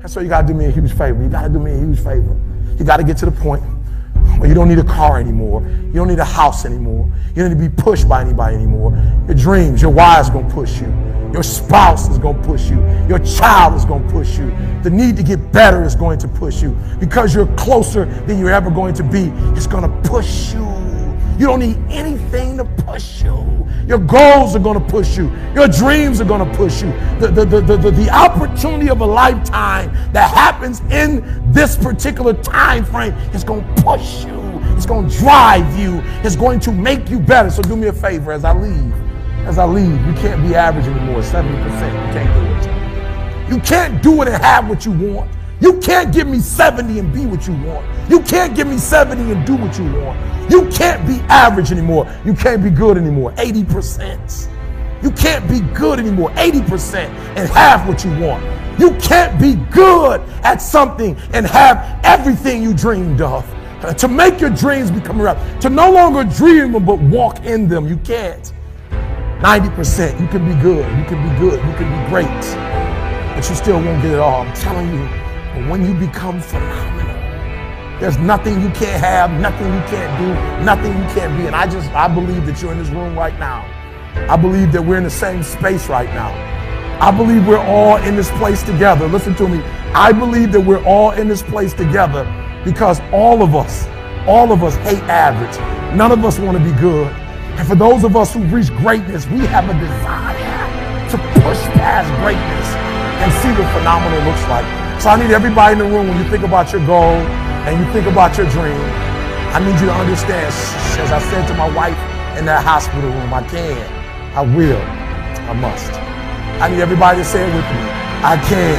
And so you got to do me a huge favor. You got to do me a huge favor. You got to get to the point where you don't need a car anymore. You don't need a house anymore. You don't need to be pushed by anybody anymore. Your dreams, your wives going to push you. Your spouse is going to push you. Your child is going to push you. The need to get better is going to push you. Because you're closer than you're ever going to be, it's going to push you. You don't need anything to push you. Your goals are going to push you. Your dreams are going to push you. The, the, the, the, the opportunity of a lifetime that happens in this particular time frame is going to push you. It's going to drive you. It's going to make you better. So do me a favor as I leave. As I leave, you can't be average anymore. 70%. You can't do it. You can't do it and have what you want. You can't give me 70 and be what you want. You can't give me 70 and do what you want. You can't be average anymore. You can't be good anymore. 80%. You can't be good anymore. 80% and have what you want. You can't be good at something and have everything you dreamed of. Uh, to make your dreams become real. To no longer dream them but walk in them. You can't. 90%. You can be good. You can be good. You can be great. But you still won't get it all. I'm telling you. But when you become phenomenal, there's nothing you can't have, nothing you can't do, nothing you can't be. And I just, I believe that you're in this room right now. I believe that we're in the same space right now. I believe we're all in this place together. Listen to me. I believe that we're all in this place together because all of us, all of us hate average. None of us want to be good. And for those of us who reach greatness, we have a desire to push past greatness and see what phenomenal looks like. So I need everybody in the room when you think about your goal and you think about your dream, I need you to understand, as I said to my wife in that hospital room, I can, I will, I must. I need everybody to say it with me. I can,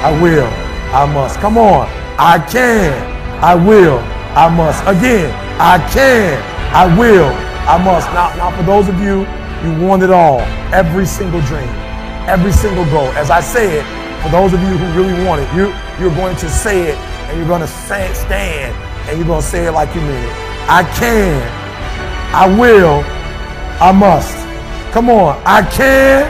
I will, I must. Come on. I can, I will, I must. Again, I can, I will, I must. Now, now for those of you, you want it all, every single dream, every single goal. As I said, for those of you who really want it, you, you're going to say it and you're going to say, stand and you're going to say it like you mean it. I can, I will, I must. Come on. I can,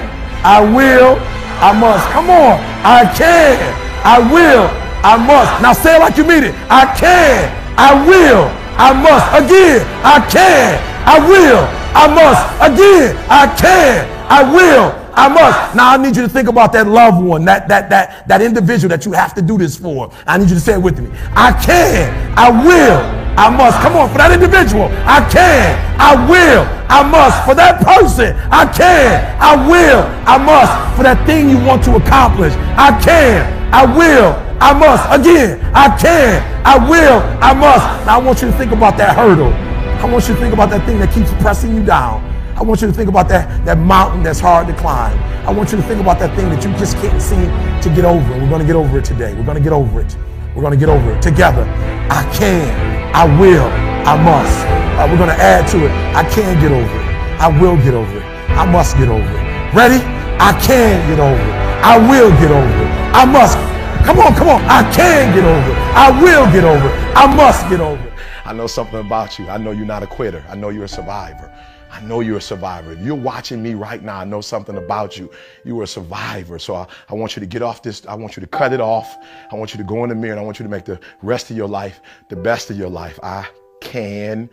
I will, I must. Come on. I can, I will, I must. Now say it like you mean it. I can, I will, I must. Again, I can, I will, I must. Again, I can, I will, I must. Now I need you to think about that loved one, that that that that individual that you have to do this for. I need you to say it with me. I can, I will, I must. Come on, for that individual, I can, I will, I must. For that person, I can, I will, I must. For that thing you want to accomplish, I can, I will, I must. Again, I can, I will, I must. Now I want you to think about that hurdle. I want you to think about that thing that keeps pressing you down. I want you to think about that, that mountain that's hard to climb. I want you to think about that thing that you just can't seem to get over. We're going to get over it today. We're going to get over it. We're going to get over it together. I can. I will. I must. Uh, we're going to add to it. I can get over it. I will get over it. I must get over it. Ready? I can get over it. I will get over it. I must. Come on, come on. I can get over it. I will get over it. I must get over it. I know something about you. I know you're not a quitter. I know you're a survivor. I know you're a survivor. If you're watching me right now, I know something about you. You are a survivor. So I, I, want you to get off this. I want you to cut it off. I want you to go in the mirror and I want you to make the rest of your life the best of your life. I can,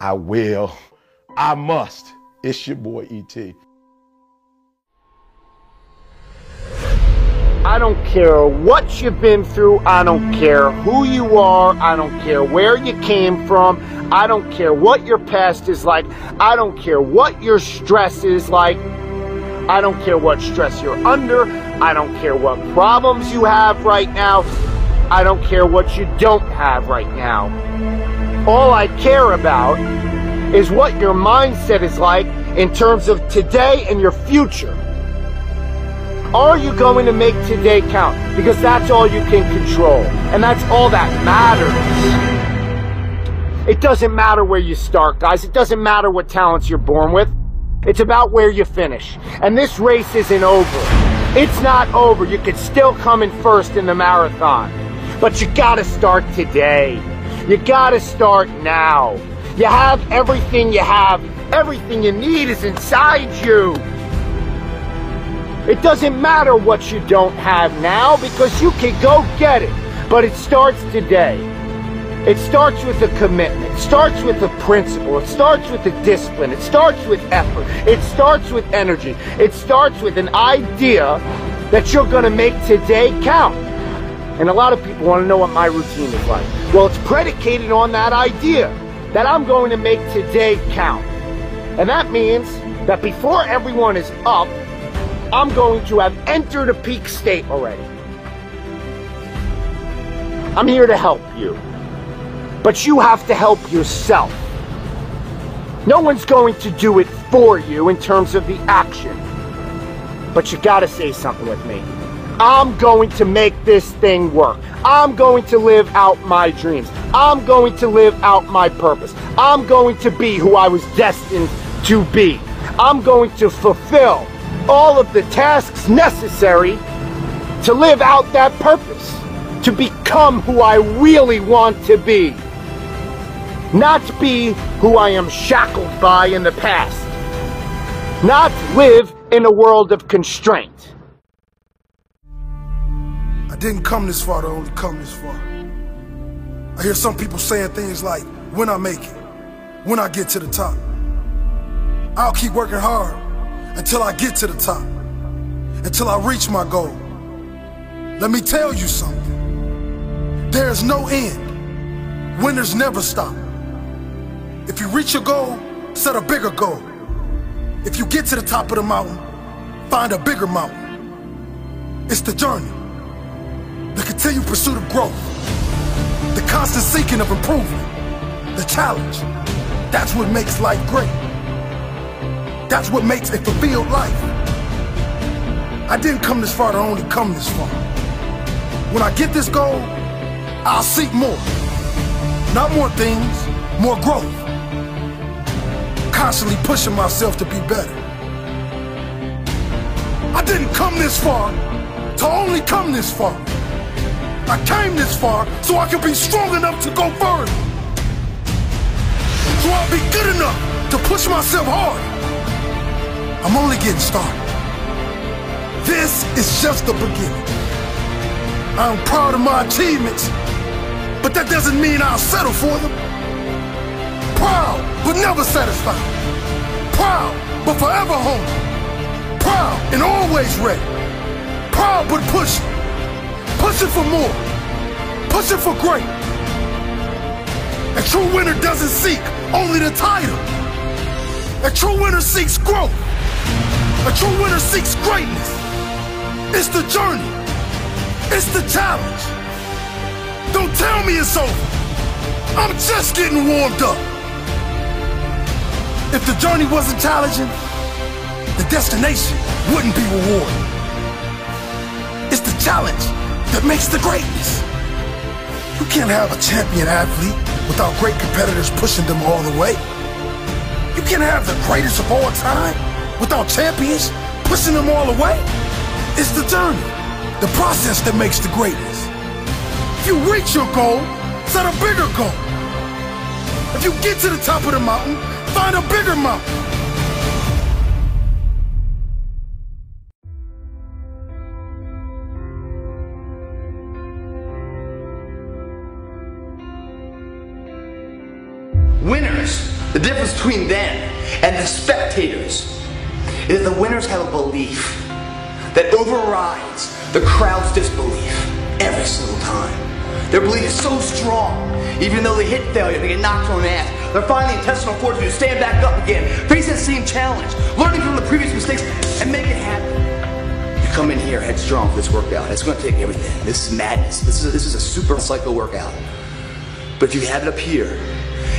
I will, I must. It's your boy E.T. I don't care what you've been through. I don't care who you are. I don't care where you came from. I don't care what your past is like. I don't care what your stress is like. I don't care what stress you're under. I don't care what problems you have right now. I don't care what you don't have right now. All I care about is what your mindset is like in terms of today and your future. Are you going to make today count? Because that's all you can control. And that's all that matters. It doesn't matter where you start, guys. It doesn't matter what talents you're born with. It's about where you finish. And this race isn't over. It's not over. You could still come in first in the marathon. But you gotta start today. You gotta start now. You have everything you have. Everything you need is inside you. It doesn't matter what you don't have now because you can go get it. But it starts today. It starts with a commitment. It starts with a principle. It starts with a discipline. It starts with effort. It starts with energy. It starts with an idea that you're going to make today count. And a lot of people want to know what my routine is like. Well, it's predicated on that idea that I'm going to make today count. And that means that before everyone is up, I'm going to have entered a peak state already. I'm here to help you. But you have to help yourself. No one's going to do it for you in terms of the action. But you gotta say something with me. I'm going to make this thing work. I'm going to live out my dreams. I'm going to live out my purpose. I'm going to be who I was destined to be. I'm going to fulfill all of the tasks necessary to live out that purpose, to become who I really want to be, not be who I am shackled by in the past, not live in a world of constraint. I didn't come this far to only come this far. I hear some people saying things like, when I make it, when I get to the top. I'll keep working hard until I get to the top, until I reach my goal. Let me tell you something. There is no end. Winners never stop. If you reach your goal, set a bigger goal. If you get to the top of the mountain, find a bigger mountain. It's the journey, the continued pursuit of growth, the constant seeking of improvement, the challenge. That's what makes life great. That's what makes a fulfilled life. I didn't come this far to only come this far. When I get this goal, I'll seek more. Not more things, more growth. Constantly pushing myself to be better. I didn't come this far to only come this far. I came this far so I could be strong enough to go further. So I'll be good enough to push myself hard. I'm only getting started. This is just the beginning. I'm proud of my achievements, but that doesn't mean I'll settle for them. Proud, but never satisfied. Proud, but forever hungry. Proud and always ready. Proud, but pushing. Pushing for more. Pushing for great. A true winner doesn't seek only the title. A true winner seeks growth. A true winner seeks greatness. It's the journey. It's the challenge. Don't tell me it's over. I'm just getting warmed up. If the journey wasn't challenging, the destination wouldn't be rewarding. It's the challenge that makes the greatness. You can't have a champion athlete without great competitors pushing them all the way. You can't have the greatest of all time without champions pushing them all away. It's the journey, the process that makes the greatness. If you reach your goal, set a bigger goal. If you get to the top of the mountain, find a bigger. Winners, the difference between them and the spectators is that the winners have a belief that overrides the crowd's disbelief every single time. Their belief is so strong, even though they hit failure, they get knocked on the ass. They're finding the intestinal fortitude to stand back up again, face that same challenge, learning from the previous mistakes, and make it happen. You come in here headstrong for this workout. It's going to take everything. This is madness. This is a, this is a super cycle workout. But if you have it up here,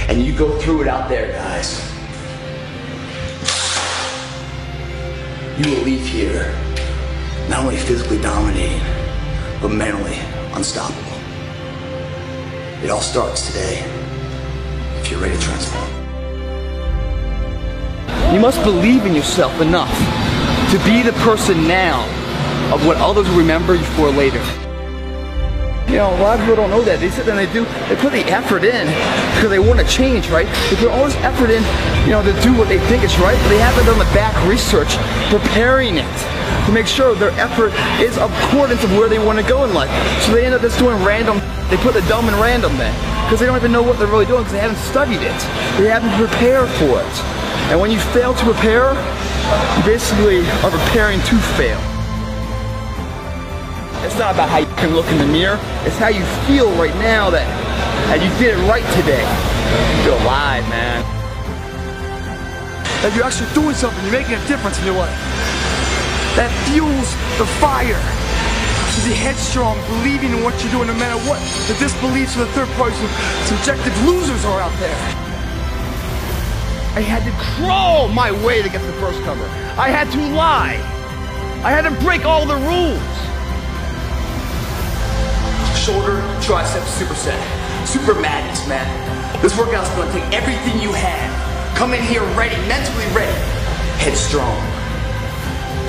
and you go through it out there, guys, you will leave here not only physically dominating, but mentally unstoppable. It all starts today if you're ready to transform. You must believe in yourself enough to be the person now of what others will remember you for later. You know, a lot of people don't know that. They sit and they do, they put the effort in because they want to change, right? They put all this effort in, you know, to do what they think is right, but they haven't done the back research preparing it. to make sure their effort is accordance of where they want to go in life. So they end up just doing random, they put the dumb and random there Because they don't even know what they're really doing because they haven't studied it. They haven't prepared for it. And when you fail to prepare, you basically are preparing to fail. It's not about how you can look in the mirror, it's how you feel right now that, that you did it right today. You feel alive, man. That you're actually doing something, you're making a difference in your life. That fuels the fire. To be headstrong, believing in what you're doing no matter what the disbeliefs of the third party subjective losers are out there. I had to crawl my way to get the first cover. I had to lie. I had to break all the rules. Shoulder, tricep, superset. Super madness, man. This workout's gonna take everything you have. Come in here ready, mentally ready. Headstrong.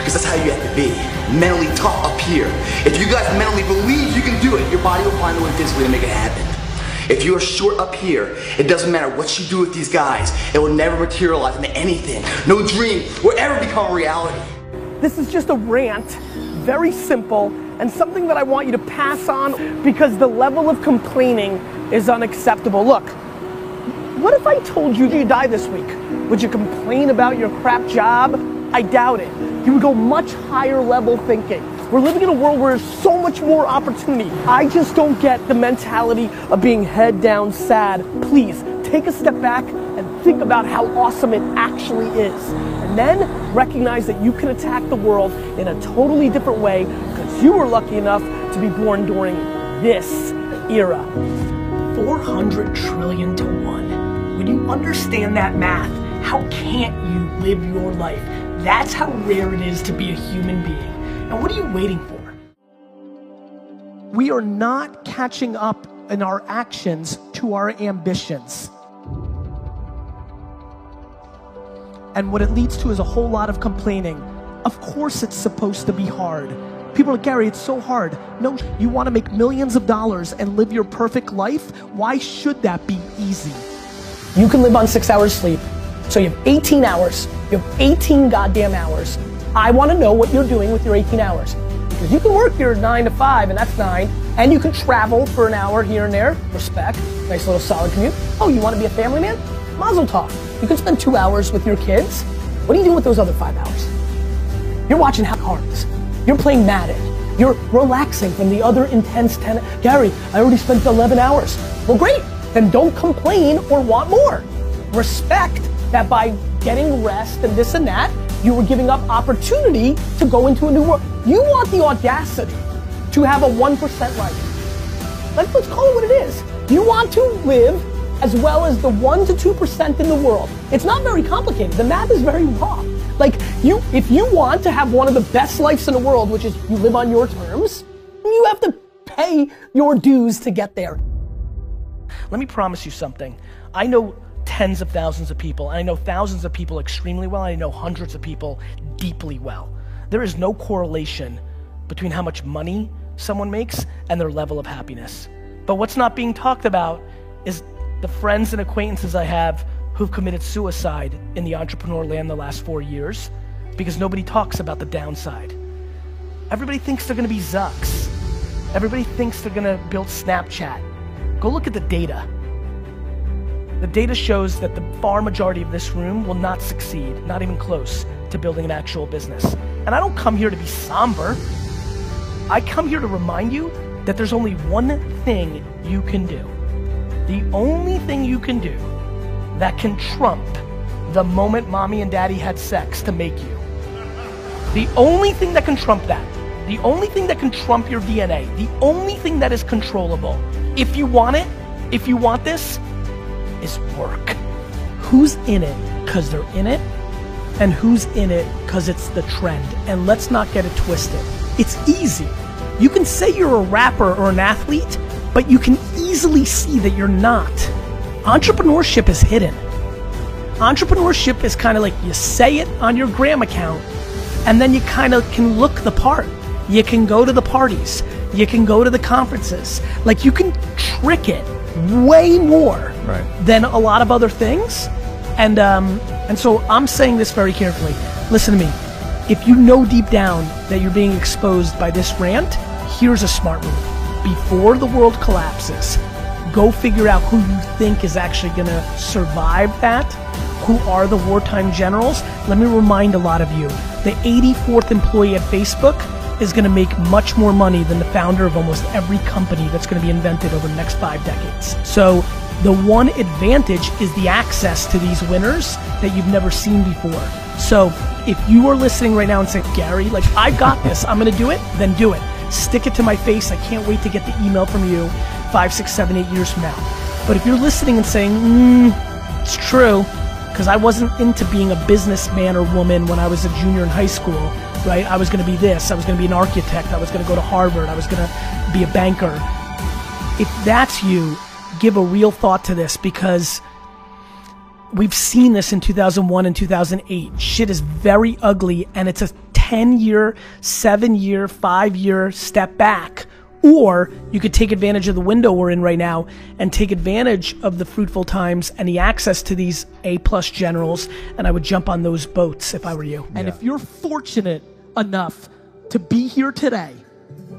Because that's how you have to be. Mentally tough up here. If you guys mentally believe you can do it, your body will find a way physically to make it happen. If you are short up here, it doesn't matter what you do with these guys, it will never materialize into anything. No dream will ever become a reality. This is just a rant, very simple, and something that I want you to pass on because the level of complaining is unacceptable. Look, what if I told you you die this week? Would you complain about your crap job? I doubt it. You would go much higher level thinking. We're living in a world where there's so much more opportunity. I just don't get the mentality of being head down sad. Please take a step back and think about how awesome it actually is. And then recognize that you can attack the world in a totally different way because you were lucky enough to be born during this era. 400 trillion to one. When you understand that math, how can't you live your life? That's how rare it is to be a human being. And what are you waiting for? We are not catching up in our actions to our ambitions. And what it leads to is a whole lot of complaining. Of course, it's supposed to be hard. People are like, Gary, it's so hard. No, you want to make millions of dollars and live your perfect life? Why should that be easy? You can live on six hours sleep. So you have 18 hours. You have 18 goddamn hours. I want to know what you're doing with your 18 hours. Because you can work your nine to five, and that's nine, and you can travel for an hour here and there. Respect. Nice little solid commute. Oh, you want to be a family man? Mazel tov. You can spend two hours with your kids. What are you doing with those other five hours? You're watching Cards. You're playing Madden. You're relaxing from the other intense 10. Gary, I already spent 11 hours. Well, great. Then don't complain or want more. Respect that by getting rest and this and that, you were giving up opportunity to go into a new world. You want the audacity to have a 1% life. Let's, let's call it what it is. You want to live as well as the 1 to 2% in the world. It's not very complicated. The math is very raw. Like you if you want to have one of the best lives in the world, which is you live on your terms, you have to pay your dues to get there. Let me promise you something. I know tens of thousands of people, and I know thousands of people extremely well, I know hundreds of people deeply well. There is no correlation between how much money someone makes and their level of happiness. But what's not being talked about is the friends and acquaintances I have who've committed suicide in the entrepreneur land the last four years because nobody talks about the downside. Everybody thinks they're gonna be Zucks. Everybody thinks they're gonna build Snapchat. Go look at the data. The data shows that the far majority of this room will not succeed, not even close, to building an actual business. And I don't come here to be somber. I come here to remind you that there's only one thing you can do. The only thing you can do that can trump the moment mommy and daddy had sex to make you. The only thing that can trump that, the only thing that can trump your DNA, the only thing that is controllable, if you want it, if you want this, is work. Who's in it because they're in it, and who's in it because it's the trend. And let's not get it twisted. It's easy. You can say you're a rapper or an athlete, but you can easily see that you're not. Entrepreneurship is hidden. Entrepreneurship is kind of like you say it on your gram account, and then you kind of can look the part. You can go to the parties. You can go to the conferences. Like you can trick it way more Right. than a lot of other things. And um, and so I'm saying this very carefully. Listen to me. if you know deep down that you're being exposed by this rant, here's a smart move. Before the world collapses, go figure out who you think is actually going to survive that. Who are the wartime generals? Let me remind a lot of you the 84th employee at Facebook is going to make much more money than the founder of almost every company that's going to be invented over the next five decades. So, the one advantage is the access to these winners that you've never seen before. So, if you are listening right now and say, Gary, like, I got this, I'm to do it, then do it. Stick it to my face. I can't wait to get the email from you five, six, seven, eight years from now. But if you're listening and saying, mm, it's true, because I wasn't into being a businessman or woman when I was a junior in high school, right? I was to be this. I was to be an architect. I was to go to Harvard. I was to be a banker. If that's you, give a real thought to this because we've seen this in 2001 and 2008. Shit is very ugly and it's a 10 year, 7 year, 5 year step back. Or you could take advantage of the window we're in right now and take advantage of the fruitful times and the access to these A plus generals. And I would jump on those boats if I were you. And if you're fortunate enough to be here today,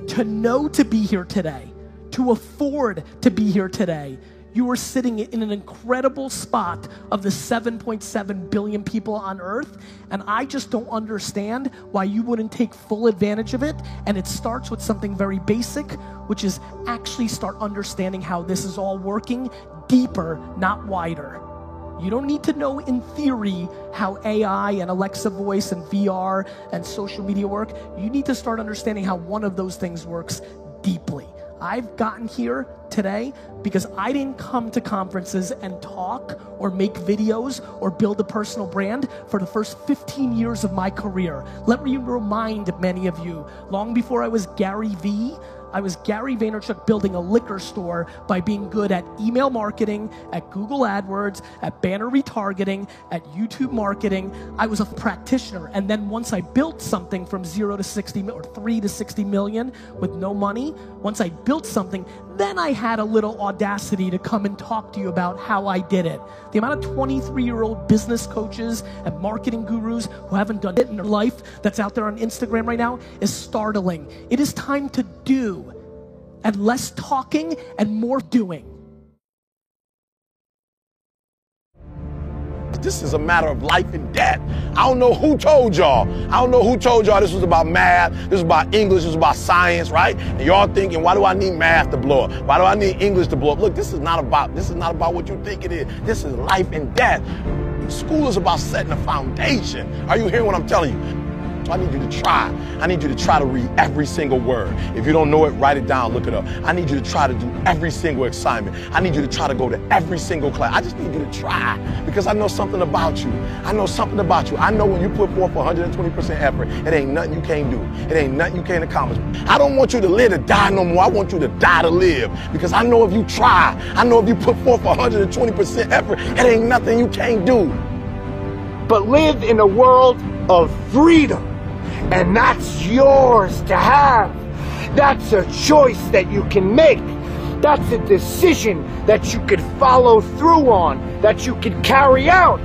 to know to be here today, to afford to be here today, you are sitting in an incredible spot of the 7.7 billion people on earth. And I just don't understand why you wouldn't take full advantage of it. And it starts with something very basic, which is actually start understanding how this is all working deeper, not wider. You don't need to know in theory how AI and Alexa voice and VR and social media work. You need to start understanding how one of those things works deeply. I've gotten here today because I didn't come to conferences and talk or make videos or build a personal brand for the first 15 years of my career. Let me remind many of you, long before I was Gary Vee, I was Gary Vaynerchuk building a liquor store by being good at email marketing, at Google AdWords, at banner retargeting, at YouTube marketing. I was a practitioner. And then once I built something from zero to 60 or three to 60 million with no money, once I built something, then I had a little audacity to come and talk to you about how I did it. The amount of 23 year old business coaches and marketing gurus who haven't done it in their life that's out there on Instagram right now is startling. It is time to do and less talking and more doing. This is a matter of life and death. I don't know who told y'all. I don't know who told y'all this was about math, this was about English, this was about science, right? And y'all thinking, why do I need math to blow up? Why do I need English to blow up? Look, this is not about this is not about what you think it is. This is life and death. School is about setting a foundation. Are you hearing what I'm telling you? I need you to try. I need you to try to read every single word. If you don't know it, write it down, look it up. I need you to try to do every single assignment. I need you to try to go to every single class. I just need you to try because I know something about you. I know something about you. I know when you put forth 120% effort, it ain't nothing you can't do. It ain't nothing you can't accomplish. I don't want you to live to die no more. I want you to die to live because I know if you try, I know if you put forth 120% effort, it ain't nothing you can't do. But live in a world of freedom. And that's yours to have. That's a choice that you can make. That's a decision that you could follow through on, that you could carry out.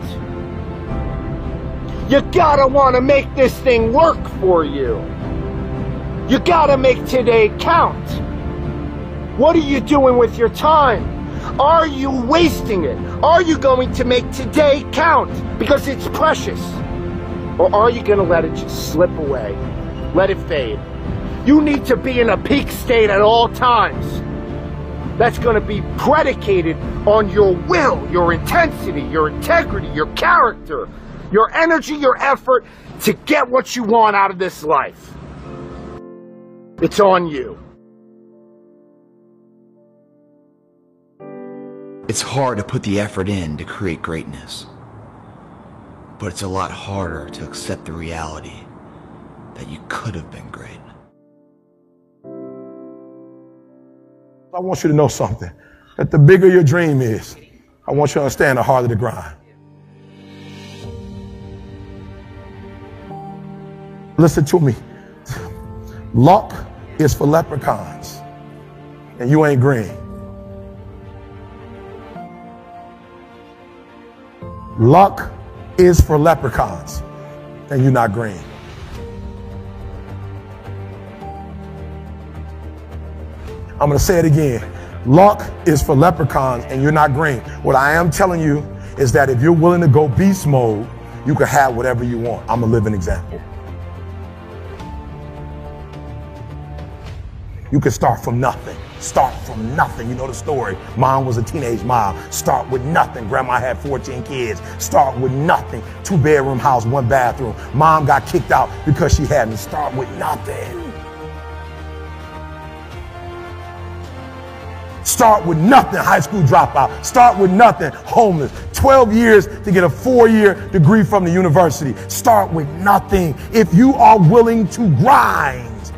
You gotta wanna make this thing work for you. You gotta make today count. What are you doing with your time? Are you wasting it? Are you going to make today count? Because it's precious. Or are you going to let it just slip away? Let it fade. You need to be in a peak state at all times. That's going to be predicated on your will, your intensity, your integrity, your character, your energy, your effort to get what you want out of this life. It's on you. It's hard to put the effort in to create greatness. But it's a lot harder to accept the reality that you could have been great. I want you to know something that the bigger your dream is, I want you to understand the harder the grind. Listen to me. Luck is for leprechauns, and you ain't green. Luck is for leprechauns and you're not green. I'm going to say it again. Luck is for leprechauns and you're not green. What I am telling you is that if you're willing to go beast mode, you can have whatever you want. I'm a living example. You can start from nothing. Start from nothing. You know the story. Mom was a teenage mom. Start with nothing. Grandma had 14 kids. Start with nothing. Two bedroom house, one bathroom. Mom got kicked out because she had me. Start with nothing. Start with nothing, high school dropout. Start with nothing, homeless. 12 years to get a four year degree from the university. Start with nothing if you are willing to grind.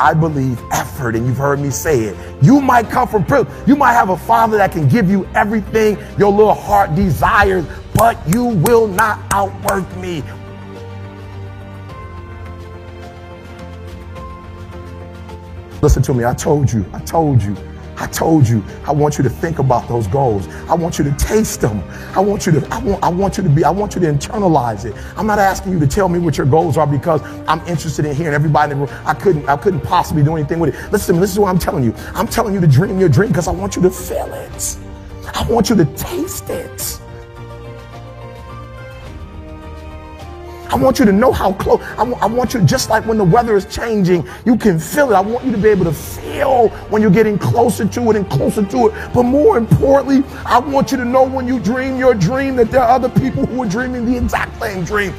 I believe effort, and you've heard me say it. You might come from privilege. You might have a father that can give you everything your little heart desires, but you will not outwork me. Listen to me. I told you. I told you. I told you, I want you to think about those goals. I want you to taste them. I want you to, I want, I want you to be, I want you to internalize it. I'm not asking you to tell me what your goals are because I'm interested in hearing everybody in the room. I couldn't, I couldn't possibly do anything with it. Listen, this is what I'm telling you. I'm telling you to dream your dream because I want you to feel it. I want you to taste it. I want you to know how close. I, w- I want you, just like when the weather is changing, you can feel it. I want you to be able to feel when you're getting closer to it and closer to it. But more importantly, I want you to know when you dream your dream that there are other people who are dreaming the exact same dream.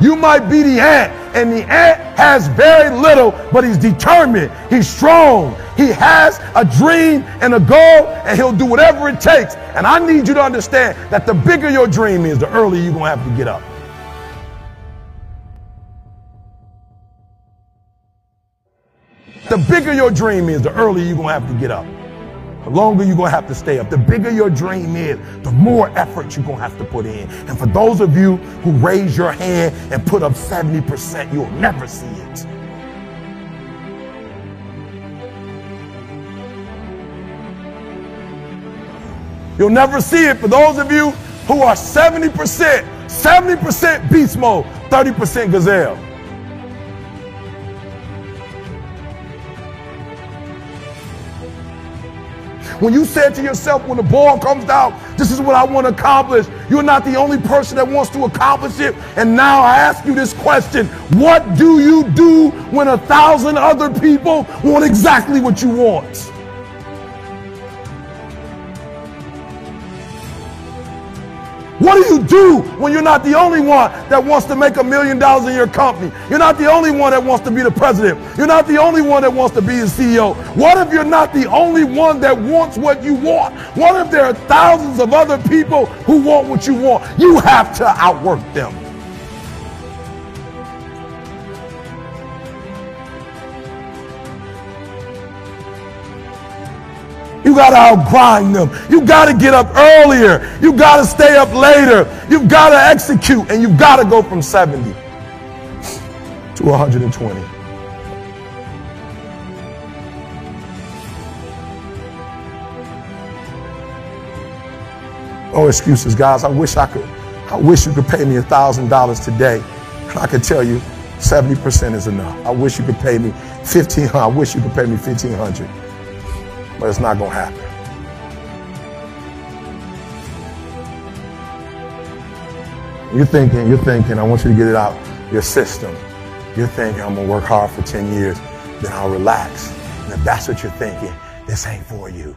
You might be the ant, and the ant has very little, but he's determined. He's strong. He has a dream and a goal, and he'll do whatever it takes. And I need you to understand that the bigger your dream is, the earlier you're going to have to get up. The bigger your dream is, the earlier you're going to have to get up. The longer you're going to have to stay up. The bigger your dream is, the more effort you're going to have to put in. And for those of you who raise your hand and put up 70%, you'll never see it. You'll never see it for those of you who are 70%, 70% beast mode, 30% gazelle. When you said to yourself, when the ball comes down, this is what I want to accomplish, you're not the only person that wants to accomplish it. And now I ask you this question What do you do when a thousand other people want exactly what you want? What do you do when you're not the only one that wants to make a million dollars in your company? You're not the only one that wants to be the president. You're not the only one that wants to be the CEO. What if you're not the only one that wants what you want? What if there are thousands of other people who want what you want? You have to outwork them. You got to outgrind them. You got to get up earlier. You got to stay up later. You've got to execute, and you've got to go from 70 to 120. No excuses, guys. I wish I could. I wish you could pay me a thousand dollars today. I could tell you 70% is enough. I wish you could pay me 1500. I wish you could pay me 1500 but it's not going to happen. You're thinking, you're thinking, I want you to get it out your system. You're thinking, I'm going to work hard for 10 years, then I'll relax. And if that's what you're thinking, this ain't for you.